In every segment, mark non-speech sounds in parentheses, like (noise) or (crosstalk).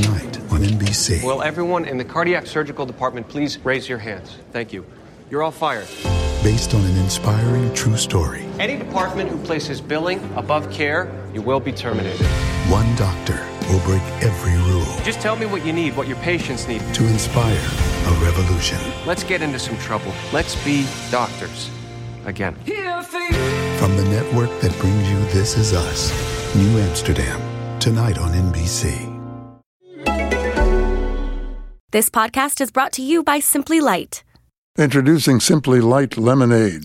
tonight on NBC. Will everyone in the cardiac surgical department please raise your hands? Thank you. You're all fired. Based on an inspiring true story. Any department who places billing above care, you will be terminated. One doctor will break every rule Just tell me what you need, what your patients need. to inspire a revolution. Let's get into some trouble. Let's be doctors. Again. From the network that brings you This Is Us, New Amsterdam, tonight on NBC. This podcast is brought to you by Simply Light. Introducing Simply Light Lemonade.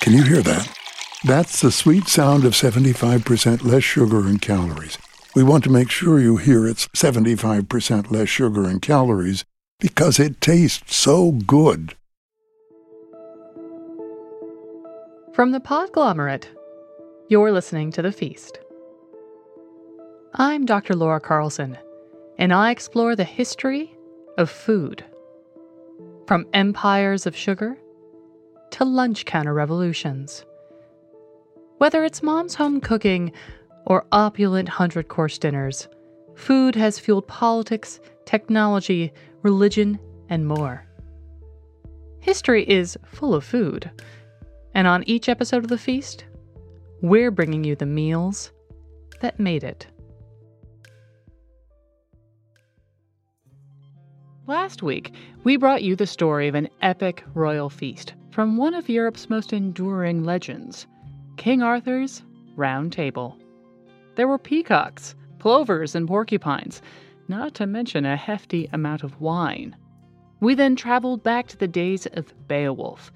Can you hear that? That's the sweet sound of 75% less sugar and calories. We want to make sure you hear it's 75% less sugar and calories because it tastes so good. From the Podglomerate, you're listening to The Feast. I'm Dr. Laura Carlson, and I explore the history of food. From empires of sugar to lunch counter revolutions. Whether it's mom's home cooking or opulent hundred course dinners, food has fueled politics, technology, religion, and more. History is full of food, and on each episode of The Feast, we're bringing you the meals that made it. Last week, we brought you the story of an epic royal feast from one of Europe's most enduring legends King Arthur's Round Table. There were peacocks, plovers, and porcupines, not to mention a hefty amount of wine. We then traveled back to the days of Beowulf,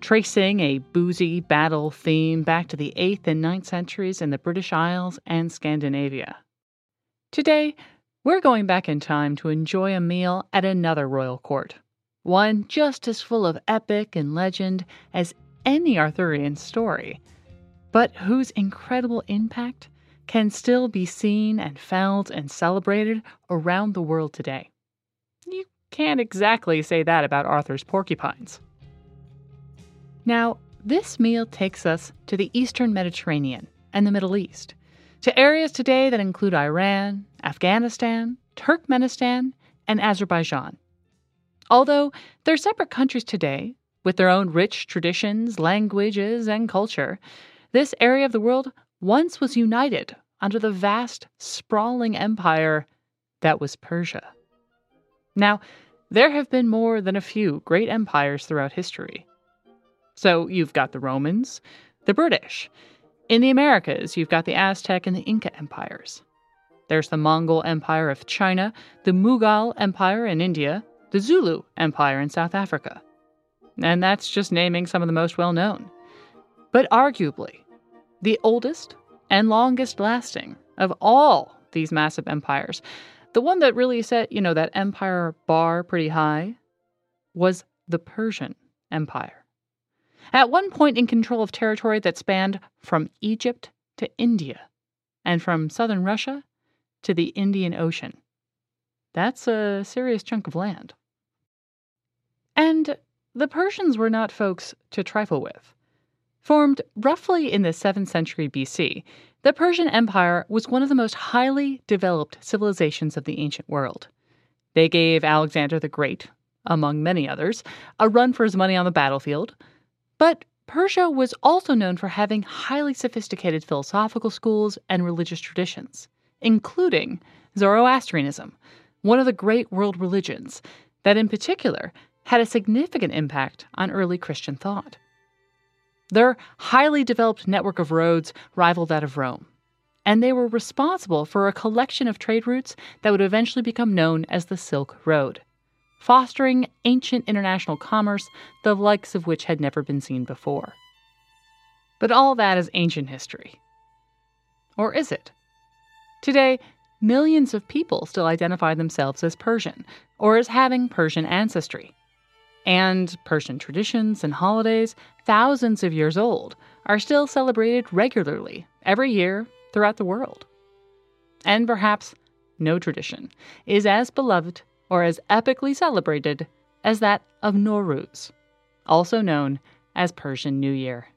tracing a boozy battle theme back to the 8th and 9th centuries in the British Isles and Scandinavia. Today, we're going back in time to enjoy a meal at another royal court, one just as full of epic and legend as any Arthurian story, but whose incredible impact can still be seen and felt and celebrated around the world today. You can't exactly say that about Arthur's porcupines. Now, this meal takes us to the eastern Mediterranean and the Middle East, to areas today that include Iran, Afghanistan, Turkmenistan, and Azerbaijan. Although they're separate countries today, with their own rich traditions, languages, and culture, this area of the world once was united under the vast, sprawling empire that was Persia. Now, there have been more than a few great empires throughout history. So you've got the Romans, the British. In the Americas, you've got the Aztec and the Inca empires. There's the Mongol Empire of China, the Mughal Empire in India, the Zulu Empire in South Africa. And that's just naming some of the most well known. But arguably, the oldest and longest lasting of all these massive empires, the one that really set, you know, that empire bar pretty high, was the Persian Empire. At one point in control of territory that spanned from Egypt to India, and from southern Russia to the Indian Ocean. That's a serious chunk of land. And the Persians were not folks to trifle with. Formed roughly in the 7th century BC, the Persian Empire was one of the most highly developed civilizations of the ancient world. They gave Alexander the Great, among many others, a run for his money on the battlefield. But Persia was also known for having highly sophisticated philosophical schools and religious traditions, including Zoroastrianism, one of the great world religions that, in particular, had a significant impact on early Christian thought. Their highly developed network of roads rivaled that of Rome, and they were responsible for a collection of trade routes that would eventually become known as the Silk Road, fostering ancient international commerce, the likes of which had never been seen before. But all that is ancient history. Or is it? Today, millions of people still identify themselves as Persian or as having Persian ancestry. And Persian traditions and holidays, thousands of years old, are still celebrated regularly every year throughout the world. And perhaps no tradition is as beloved or as epically celebrated as that of Nowruz, also known as Persian New Year.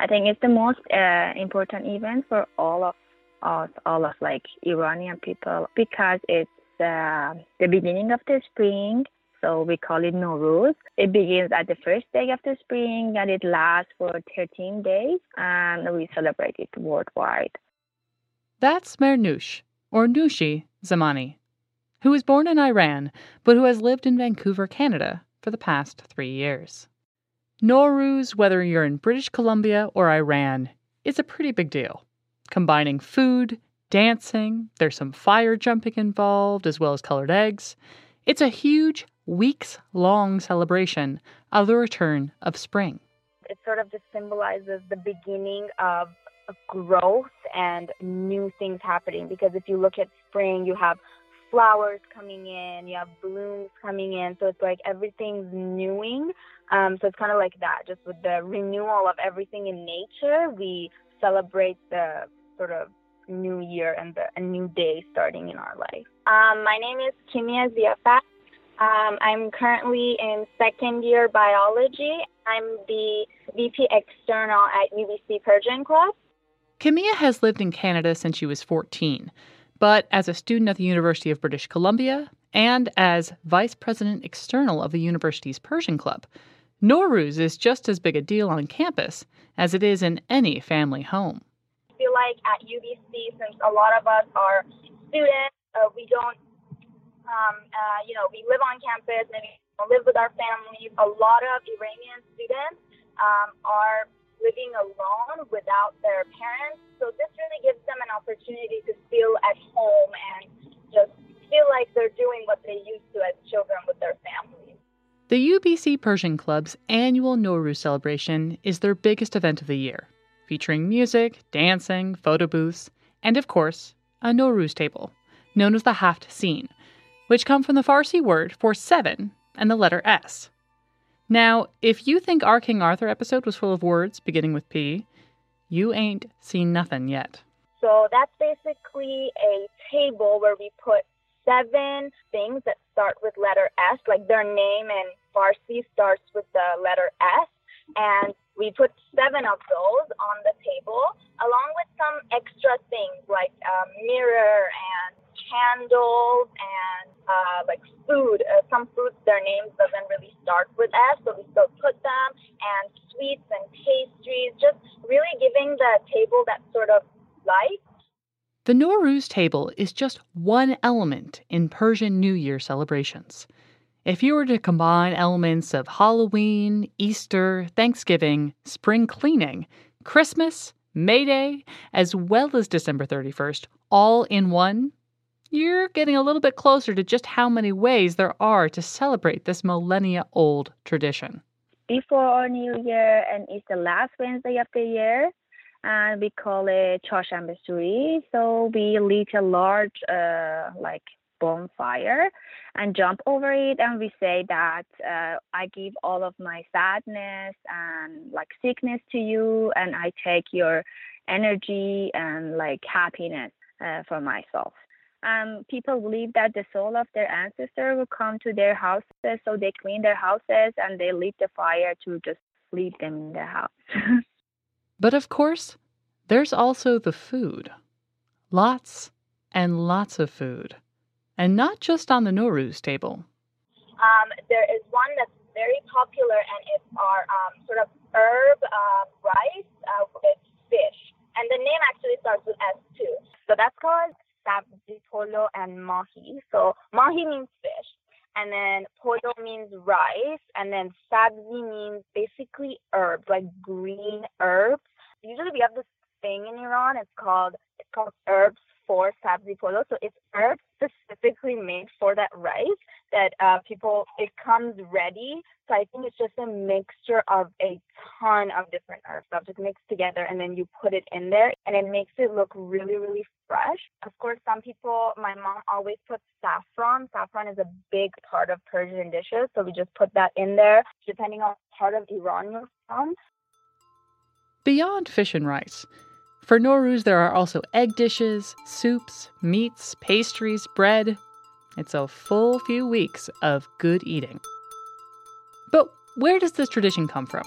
I think it's the most uh, important event for all of us, all of like Iranian people, because it's uh, the beginning of the spring. So we call it Nowruz. It begins at the first day of the spring and it lasts for 13 days and we celebrate it worldwide. That's Mehrnoosh, or Nushi Zamani, who was born in Iran but who has lived in Vancouver, Canada for the past three years. Nowruz, whether you're in British Columbia or Iran, is a pretty big deal. Combining food, dancing, there's some fire jumping involved, as well as colored eggs. It's a huge, weeks long celebration of the return of spring. It sort of just symbolizes the beginning of growth and new things happening because if you look at spring, you have flowers coming in, you have blooms coming in. So it's like everything's newing. Um, so it's kind of like that. Just with the renewal of everything in nature, we celebrate the sort of new year and the, a new day starting in our life. Um, my name is Kimia Ziafat. Um, I'm currently in second year biology. I'm the VP external at UBC Persian Club. Kimia has lived in Canada since she was 14. But as a student at the University of British Columbia and as vice president external of the university's Persian Club, Nowruz is just as big a deal on campus as it is in any family home. I feel like at UBC, since a lot of us are students, uh, we don't, um, uh, you know, we live on campus, maybe live with our families. A lot of Iranian students um, are living alone without their parents. So this really gives them an opportunity to feel at The UBC Persian Club's annual Nowruz celebration is their biggest event of the year, featuring music, dancing, photo booths, and of course, a Nowruz table, known as the Haft Seen, which come from the Farsi word for seven and the letter S. Now, if you think our King Arthur episode was full of words beginning with P, you ain't seen nothing yet. So that's basically a table where we put seven things that start with letter S, like their name in Farsi starts with the letter S. And we put seven of those on the table, along with some extra things like a mirror and candles and uh, like food. Uh, some foods, their names doesn't really start with S, so we still put them, and sweets and pastries, just really giving the table that sort of life. The Nowruz table is just one element in Persian New Year celebrations. If you were to combine elements of Halloween, Easter, Thanksgiving, spring cleaning, Christmas, May Day, as well as December 31st, all in one, you're getting a little bit closer to just how many ways there are to celebrate this millennia old tradition. Before our New Year and it's the last Wednesday of the year, and we call it Chashanbe Suri. So we lit a large, uh, like bonfire and jump over it and we say that uh, i give all of my sadness and like sickness to you and i take your energy and like happiness uh, for myself um, people believe that the soul of their ancestor will come to their houses, so they clean their houses and they lit the fire to just leave them in the house. (laughs) but of course, there's also the food. Lots and lots of food. And not just on the Nowruz table. Um, there is one that's very popular, and it's our um, sort of herb uh, rice uh, with fish. And the name actually starts with S too. So that's called sabzi, and mahi. So mahi means fish, and then polo means rice, and then sabzi means basically herbs, like green herbs. Usually we have this thing in Iran. It's called it's called herbs for sabzi polo. So it's herbs specifically made for that rice that uh, people, it comes ready. So I think it's just a mixture of a ton of different herbs that just mixed together and then you put it in there and it makes it look really, really fresh. Of course, some people, my mom always puts saffron. Saffron is a big part of Persian dishes. So we just put that in there depending on part of Iran you're from. Beyond fish and rice, for Nowruz, there are also egg dishes, soups, meats, pastries, bread. It's a full few weeks of good eating. But where does this tradition come from?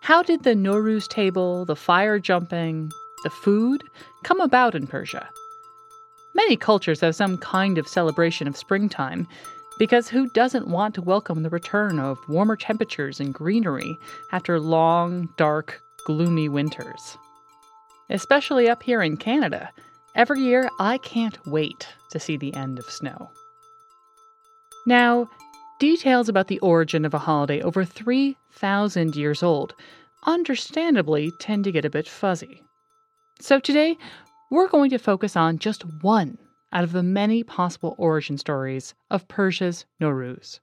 How did the Nowruz table, the fire jumping, the food, come about in Persia. Many cultures have some kind of celebration of springtime, because who doesn't want to welcome the return of warmer temperatures and greenery after long, dark, gloomy winters? Especially up here in Canada, every year I can't wait to see the end of snow. Now, details about the origin of a holiday over 3,000 years old understandably tend to get a bit fuzzy. So today, we're going to focus on just one out of the many possible origin stories of Persia's Nowruz.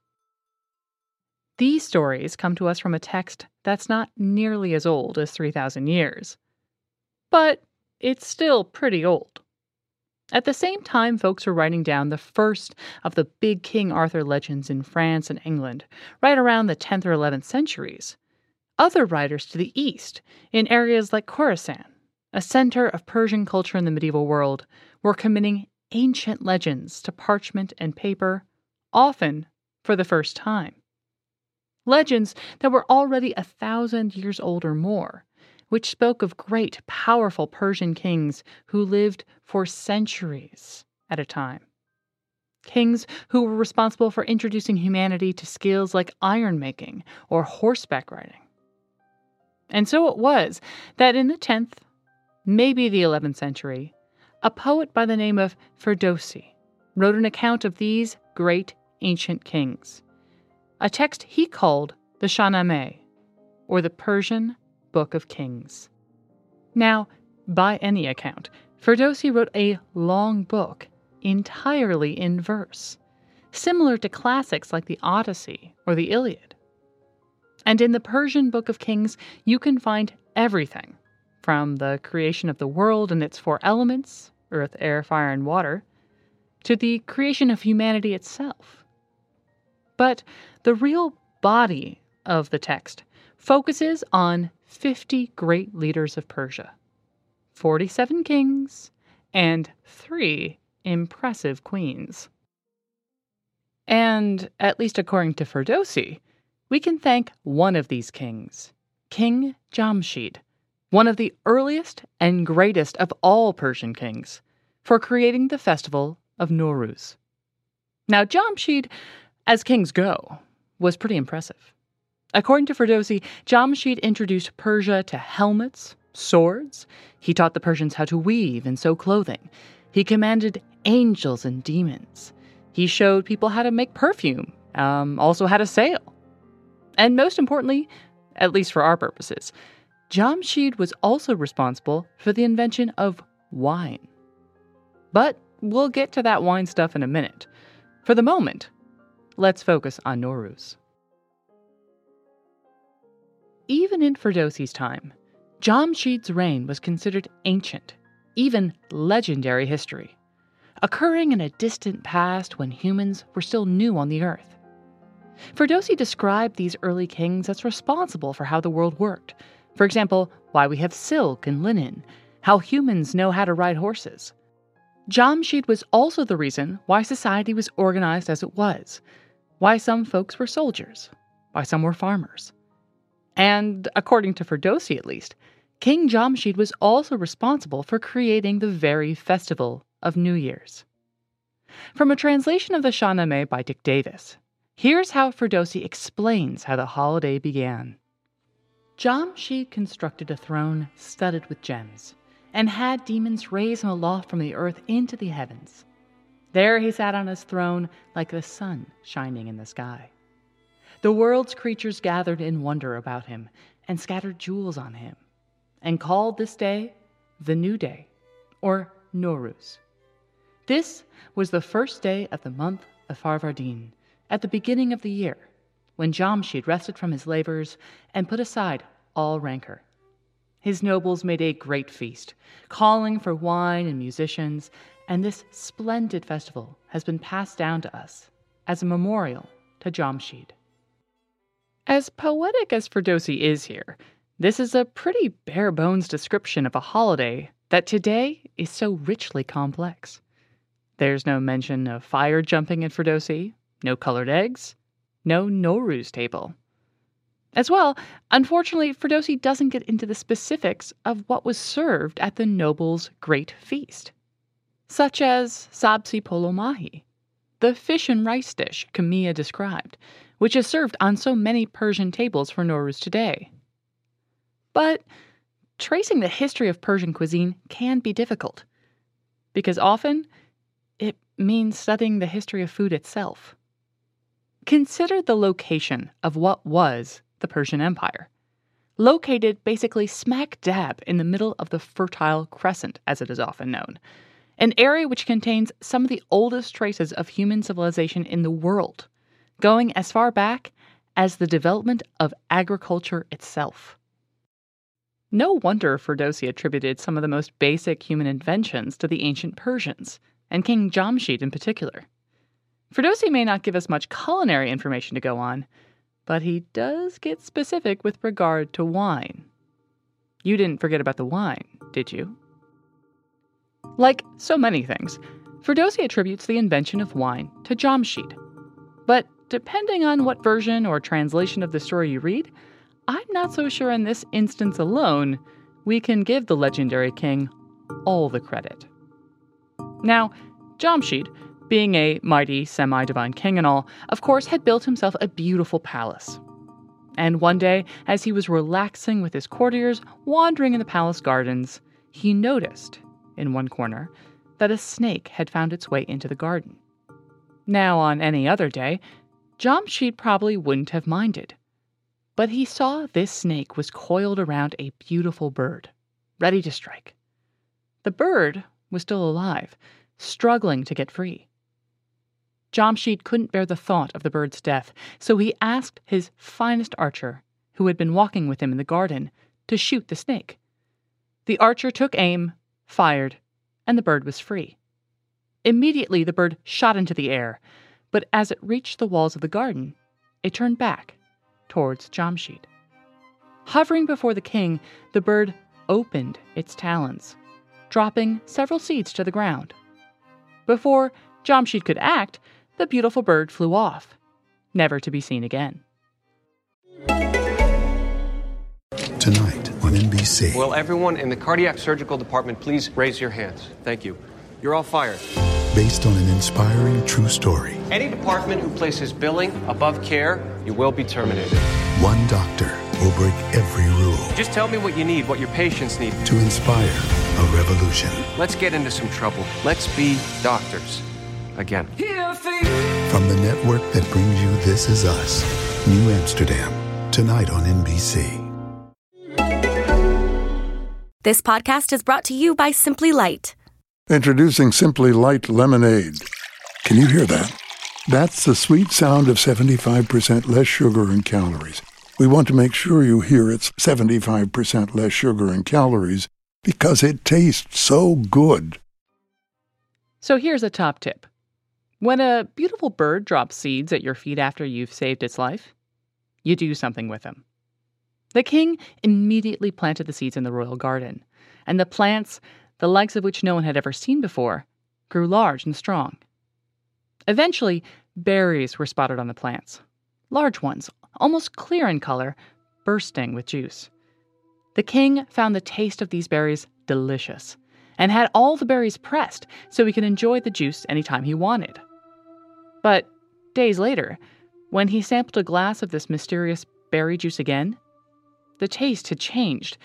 These stories come to us from a text that's not nearly as old as 3,000 years, but it's still pretty old. At the same time, folks were writing down the first of the big King Arthur legends in France and England, right around the 10th or 11th centuries. Other writers to the east, in areas like Khorasan, a center of Persian culture in the medieval world, were committing ancient legends to parchment and paper, often for the first time. Legends that were already a thousand years old or more, which spoke of great, powerful Persian kings who lived for centuries at a time. Kings who were responsible for introducing humanity to skills like iron making or horseback riding. And so it was that in the 10th, maybe the 11th century, a poet by the name of Ferdowsi wrote an account of these great ancient kings, a text he called the Shahnameh, or the Persian Book of Kings. Now, by any account, Ferdowsi wrote a long book entirely in verse, similar to classics like the Odyssey or the Iliad. And in the Persian Book of Kings, you can find everything from the creation of the world and its four elements earth, air, fire, and water to the creation of humanity itself. But the real body of the text focuses on 50 great leaders of Persia, 47 kings, and three impressive queens. And, at least according to Ferdowsi, we can thank one of these kings, King Jamshid, one of the earliest and greatest of all Persian kings, for creating the festival of Nowruz. Now, Jamshid, as kings go, was pretty impressive. According to Ferdowsi, Jamshid introduced Persia to helmets, swords. He taught the Persians how to weave and sew clothing. He commanded angels and demons. He showed people how to make perfume, um, also how to sail. And most importantly, at least for our purposes, Jamshid was also responsible for the invention of wine. But we'll get to that wine stuff in a minute. For the moment, let's focus on Nowruz. Even in Ferdowsi's time, Jamshid's reign was considered ancient, even legendary history, occurring in a distant past when humans were still new on the earth. Ferdowsi described these early kings as responsible for how the world worked, for example, why we have silk and linen, how humans know how to ride horses. Jamshid was also the reason why society was organized as it was, why some folks were soldiers, why some were farmers. And, according to Ferdowsi at least, King Jamshid was also responsible for creating the very festival of New Year's. From a translation of the Shahnameh by Dick Davis, here's how Ferdowsi explains how the holiday began. Jamshid constructed a throne studded with gems, and had demons raise him aloft from the earth into the heavens. There he sat on his throne like the sun shining in the sky. The world's creatures gathered in wonder about him and scattered jewels on him, and called this day the New Day, or Nowruz. This was the first day of the month of Farvardin, at the beginning of the year, when Jamshid rested from his labors and put aside all rancor. His nobles made a great feast, calling for wine and musicians, and this splendid festival has been passed down to us as a memorial to Jamshid. As poetic as Ferdowsi is here, this is a pretty bare bones description of a holiday that today is so richly complex. There's no mention of fire jumping in Ferdowsi, no colored eggs, no Nowruz table. As well, unfortunately, Ferdowsi doesn't get into the specifics of what was served at the noble's great feast, such as sabzi polo mahi, the fish and rice dish Kimia described, which is served on so many Persian tables for Nowruz today. But tracing the history of Persian cuisine can be difficult, because often it means studying the history of food itself. Consider the location of what was the Persian Empire. Located basically smack dab in the middle of the Fertile Crescent, as it is often known, an area which contains some of the oldest traces of human civilization in the world, going as far back as the development of agriculture itself. No wonder Ferdowsi attributed some of the most basic human inventions to the ancient Persians, and King Jamshid in particular. Ferdowsi may not give us much culinary information to go on, but he does get specific with regard to wine. You didn't forget about the wine, did you? Like so many things, Ferdowsi attributes the invention of wine to Jamshid. But depending on what version or translation of the story you read, I'm not so sure in this instance alone we can give the legendary king all the credit. Now, Jamshid, being a mighty semi divine king and all, of course had built himself a beautiful palace. And one day, as he was relaxing with his courtiers wandering in the palace gardens, he noticed, in one corner, that a snake had found its way into the garden. Now, on any other day, Jamshid probably wouldn't have minded. But he saw this snake was coiled around a beautiful bird, ready to strike. The bird was still alive, struggling to get free. Jamshid couldn't bear the thought of the bird's death, so he asked his finest archer, who had been walking with him in the garden, to shoot the snake. The archer took aim, fired, and the bird was free. Immediately, the bird shot into the air, but as it reached the walls of the garden, it turned back towards Jamshid. Hovering before the king, the bird opened its talons, dropping several seeds to the ground. Before Jamshid could act, the beautiful bird flew off, never to be seen again. Tonight on NBC. Will everyone in the cardiac surgical department please raise your hands? Thank you. You're all fired. Based on an inspiring true story. Any department who places billing above care, you will be terminated. One doctor will break every rule Just tell me what you need, what your patients need. to inspire a revolution. Let's get into some trouble. Let's be doctors. Again. From the network that brings you This Is Us, New Amsterdam, tonight on NBC. This podcast is brought to you by Simply Light. Introducing Simply Light Lemonade. Can you hear that? That's the sweet sound of 75% less sugar and calories. We want to make sure you hear it's 75% less sugar and calories because it tastes so good. So here's a top tip when a beautiful bird drops seeds at your feet after you've saved its life, you do something with them. The king immediately planted the seeds in the royal garden, and the plants, the likes of which no one had ever seen before, grew large and strong. Eventually, berries were spotted on the plants, large ones, almost clear in color, bursting with juice. The king found the taste of these berries delicious and had all the berries pressed so he could enjoy the juice anytime he wanted. But days later, when he sampled a glass of this mysterious berry juice again, the taste had changed.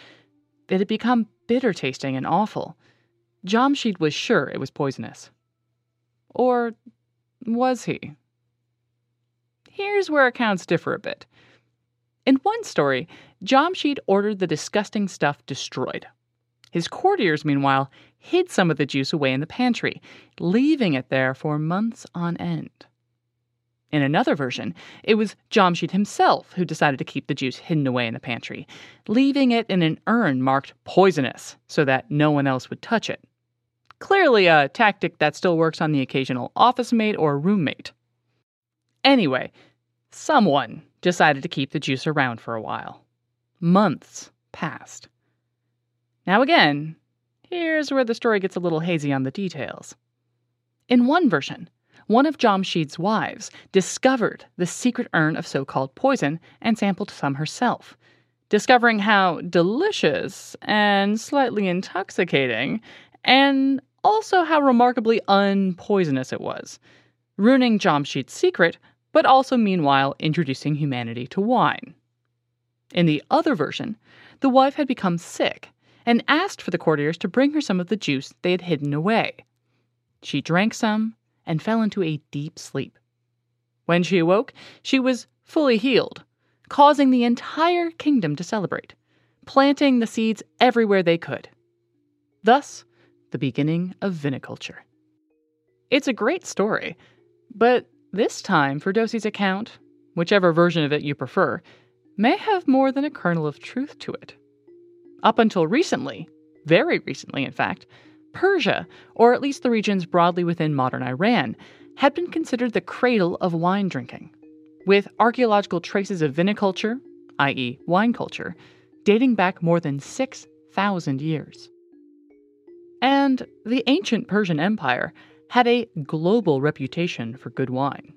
It had become bitter tasting and awful. Jamshid was sure it was poisonous. Or was he? Here's where accounts differ a bit. In one story, Jamshid ordered the disgusting stuff destroyed. His courtiers, meanwhile, hid some of the juice away in the pantry, leaving it there for months on end. In another version, it was Jamshid himself who decided to keep the juice hidden away in the pantry, leaving it in an urn marked poisonous so that no one else would touch it. Clearly, a tactic that still works on the occasional office mate or roommate. Anyway, someone decided to keep the juice around for a while. Months passed. Now, again, here's where the story gets a little hazy on the details. In one version, one of Jamshid's wives discovered the secret urn of so called poison and sampled some herself, discovering how delicious and slightly intoxicating, and also how remarkably unpoisonous it was, ruining Jamshid's secret, but also meanwhile introducing humanity to wine. In the other version, the wife had become sick and asked for the courtiers to bring her some of the juice they had hidden away. She drank some and fell into a deep sleep. When she awoke, she was fully healed, causing the entire kingdom to celebrate, planting the seeds everywhere they could. Thus, the beginning of viniculture. It's a great story, but this time Ferdowsi's account, whichever version of it you prefer, may have more than a kernel of truth to it. Up until recently, very recently in fact, Persia, or at least the regions broadly within modern Iran, had been considered the cradle of wine drinking, with archaeological traces of viniculture, i.e., wine culture, dating back more than 6,000 years. And the ancient Persian Empire had a global reputation for good wine.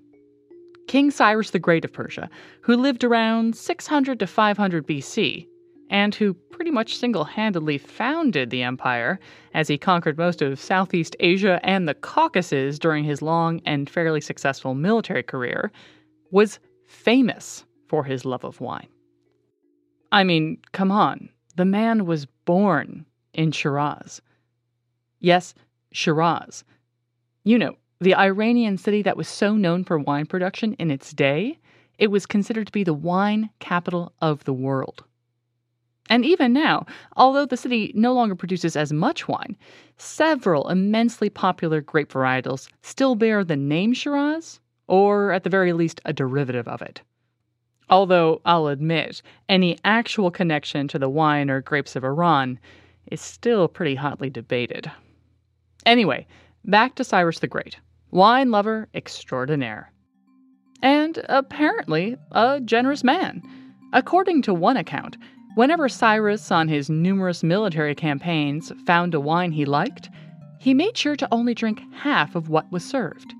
King Cyrus the Great of Persia, who lived around 600 to 500 BC, and who pretty much single handedly founded the empire as he conquered most of Southeast Asia and the Caucasus during his long and fairly successful military career, was famous for his love of wine. I mean, come on, the man was born in Shiraz. Yes, Shiraz. You know, the Iranian city that was so known for wine production in its day, it was considered to be the wine capital of the world. And even now, although the city no longer produces as much wine, several immensely popular grape varietals still bear the name Shiraz, or at the very least, a derivative of it. Although, I'll admit, any actual connection to the wine or grapes of Iran is still pretty hotly debated. Anyway, back to Cyrus the Great, wine lover extraordinaire. And apparently a generous man. According to one account, whenever Cyrus, on his numerous military campaigns, found a wine he liked, he made sure to only drink half of what was served.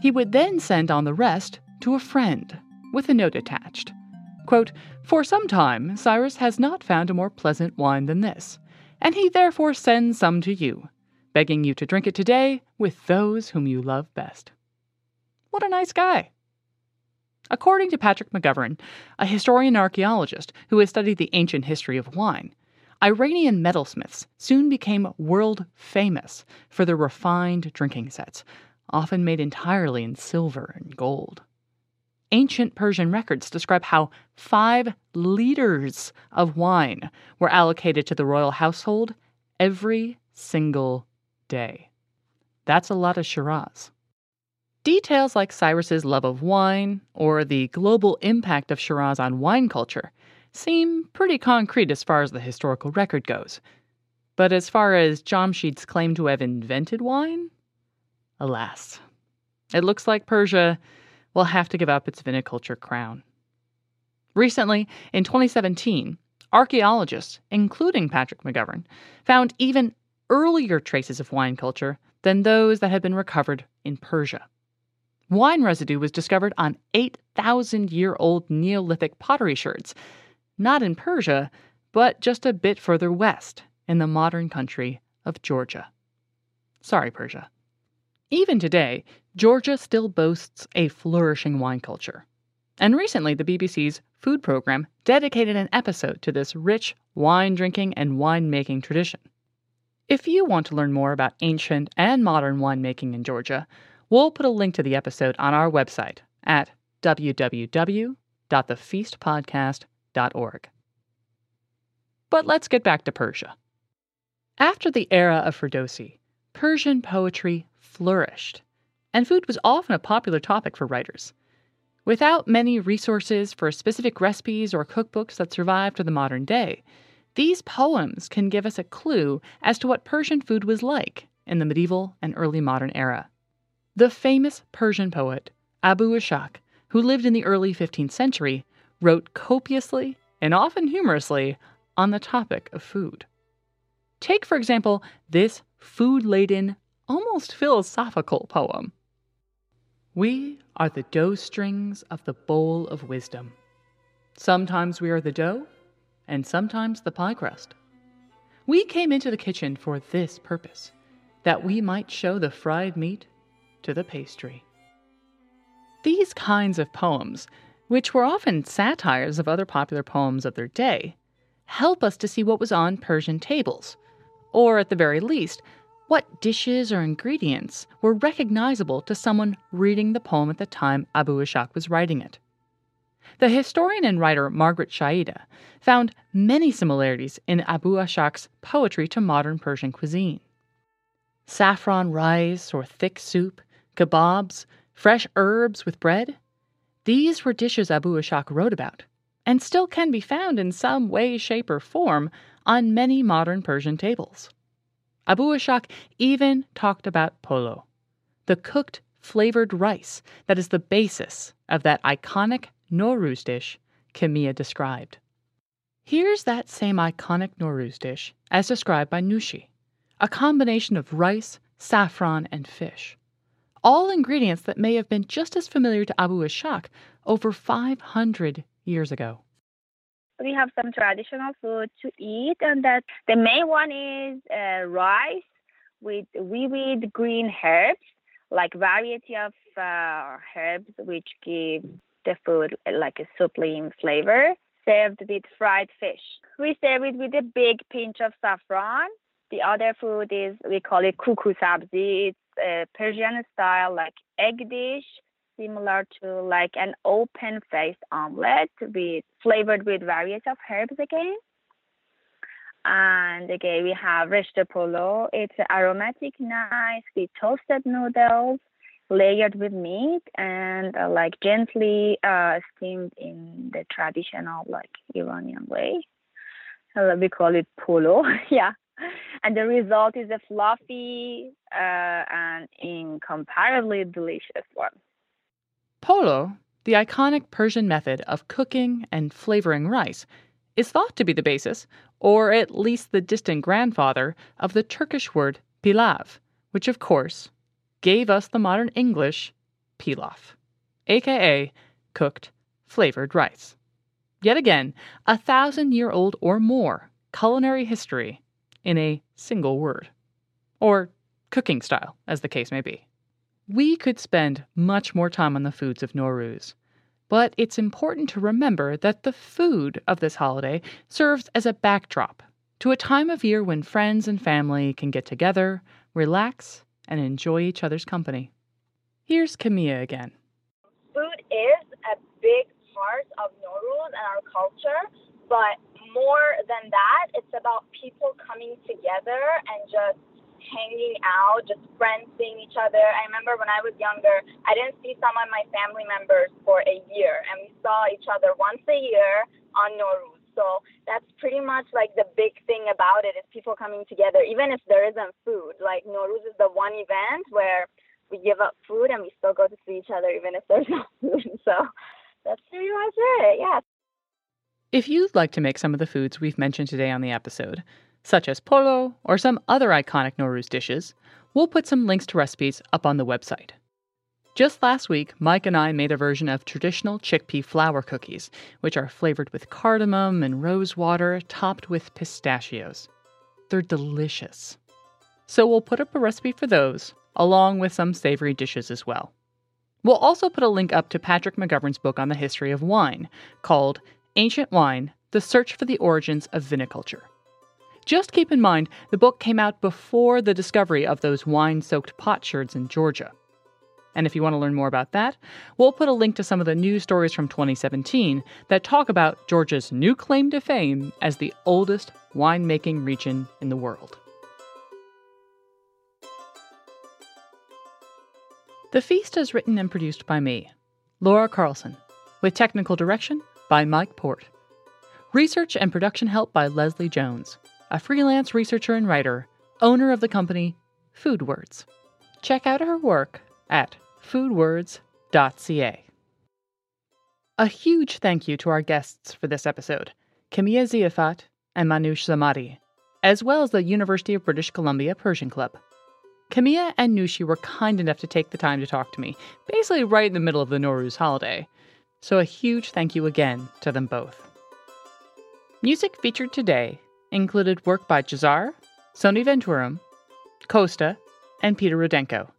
He would then send on the rest to a friend, with a note attached. Quote, For some time, Cyrus has not found a more pleasant wine than this, and he therefore sends some to you begging you to drink it today with those whom you love best. What a nice guy. According to Patrick McGovern, a historian archaeologist who has studied the ancient history of wine, Iranian metalsmiths soon became world famous for their refined drinking sets, often made entirely in silver and gold. Ancient Persian records describe how five liters of wine were allocated to the royal household every single day. That's a lot of Shiraz. Details like Cyrus's love of wine or the global impact of Shiraz on wine culture seem pretty concrete as far as the historical record goes. But as far as Jamshid's claim to have invented wine, alas, it looks like Persia will have to give up its viniculture crown. Recently, in 2017, archaeologists, including Patrick McGovern, found even earlier traces of wine culture than those that had been recovered in Persia. Wine residue was discovered on 8,000 year old Neolithic pottery sherds, not in Persia, but just a bit further west in the modern country of Georgia. Sorry, Persia. Even today, Georgia still boasts a flourishing wine culture. And recently, the BBC's food program dedicated an episode to this rich wine drinking and wine making tradition. If you want to learn more about ancient and modern winemaking in Georgia, we'll put a link to the episode on our website at www.thefeastpodcast.org. But let's get back to Persia. After the era of Ferdowsi, Persian poetry flourished, and food was often a popular topic for writers. Without many resources for specific recipes or cookbooks that survive to the modern day, these poems can give us a clue as to what Persian food was like in the medieval and early modern era. The famous Persian poet Abu Ishaq, who lived in the early 15th century, wrote copiously and often humorously on the topic of food. Take, for example, this food laden, almost philosophical poem We are the dough strings of the bowl of wisdom. Sometimes we are the dough, and sometimes the pie crust. We came into the kitchen for this purpose that we might show the fried meat to the pastry. These kinds of poems, which were often satires of other popular poems of their day, help us to see what was on Persian tables, or at the very least, what dishes or ingredients were recognizable to someone reading the poem at the time Abu Ishaq was writing it. The historian and writer Margaret Shaida found many similarities in Abu Ishaq's poetry to modern Persian cuisine. Saffron rice or thick soup, kebabs, fresh herbs with bread. These were dishes Abu Ishaq wrote about, and still can be found in some way, shape, or form on many modern Persian tables. Abu Ishaq even talked about polo, the cooked flavored rice that is the basis of that iconic Nowruz dish Kimia described. Here's that same iconic Nowruz dish as described by Nushi a combination of rice, saffron, and fish. All ingredients that may have been just as familiar to Abu Ishaq over 500 years ago. We have some traditional food to eat, and that the main one is uh, rice with vivid green herbs, like variety of uh, herbs which give the food uh, like a sublime flavor, served with fried fish. We serve it with a big pinch of saffron the other food is we call it kuku sabzi. It's a Persian style like egg dish, similar to like an open faced omelette with flavored with various of herbs again. And again, we have rishta polo. It's aromatic, nice with toasted noodles, layered with meat, and uh, like gently uh, steamed in the traditional like Iranian way. Uh, we call it polo. (laughs) yeah and the result is a fluffy uh, and incomparably delicious one. Polo, the iconic Persian method of cooking and flavoring rice, is thought to be the basis, or at least the distant grandfather, of the Turkish word pilav, which of course gave us the modern English pilaf, aka cooked flavored rice. Yet again, a thousand year old or more culinary history in a single word. Or cooking style, as the case may be. We could spend much more time on the foods of Nowruz, but it's important to remember that the food of this holiday serves as a backdrop to a time of year when friends and family can get together, relax, and enjoy each other's company. Here's Kimia again. Food is a big part of Nowruz and our culture, but more than that, it's about people coming together and just hanging out, just friends seeing each other. I remember when I was younger, I didn't see some of my family members for a year, and we saw each other once a year on Nowruz. So that's pretty much like the big thing about it is people coming together, even if there isn't food. Like Nowruz is the one event where we give up food and we still go to see each other even if there's (laughs) no food. So that's pretty much it. Yeah. If you'd like to make some of the foods we've mentioned today on the episode, such as polo or some other iconic Nowruz dishes, we'll put some links to recipes up on the website. Just last week, Mike and I made a version of traditional chickpea flour cookies, which are flavored with cardamom and rose water topped with pistachios. They're delicious. So we'll put up a recipe for those, along with some savory dishes as well. We'll also put a link up to Patrick McGovern's book on the history of wine, called Ancient Wine The Search for the Origins of Viniculture. Just keep in mind, the book came out before the discovery of those wine soaked potsherds in Georgia. And if you want to learn more about that, we'll put a link to some of the news stories from 2017 that talk about Georgia's new claim to fame as the oldest winemaking region in the world. The Feast is written and produced by me, Laura Carlson, with technical direction by Mike Portt. Research and production help by Leslie Jones, a freelance researcher and writer, owner of the company Food Words. Check out her work at foodwords.ca. A huge thank you to our guests for this episode, Kimia Ziafat and Mehrnoosh Zamani, as well as the University of British Columbia Persian Club. Camilla and Nushi were kind enough to take the time to talk to me, basically right in the middle of the Nowruz holiday. So a huge thank you again to them both. Music featured today included work by Jahzzar, Sony Venturum, Costa, and Peter Rudenko.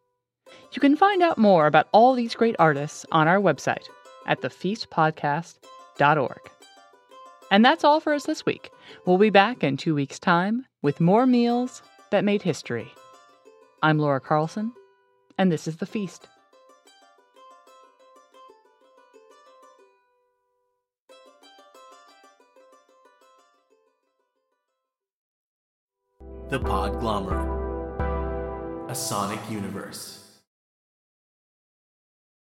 You can find out more about all these great artists on our website at thefeastpodcast.org. And that's all for us this week. We'll be back in two weeks' time with more meals that made history. I'm Laura Carlson, and this is The Feast. The Podglomerate, a sonic universe.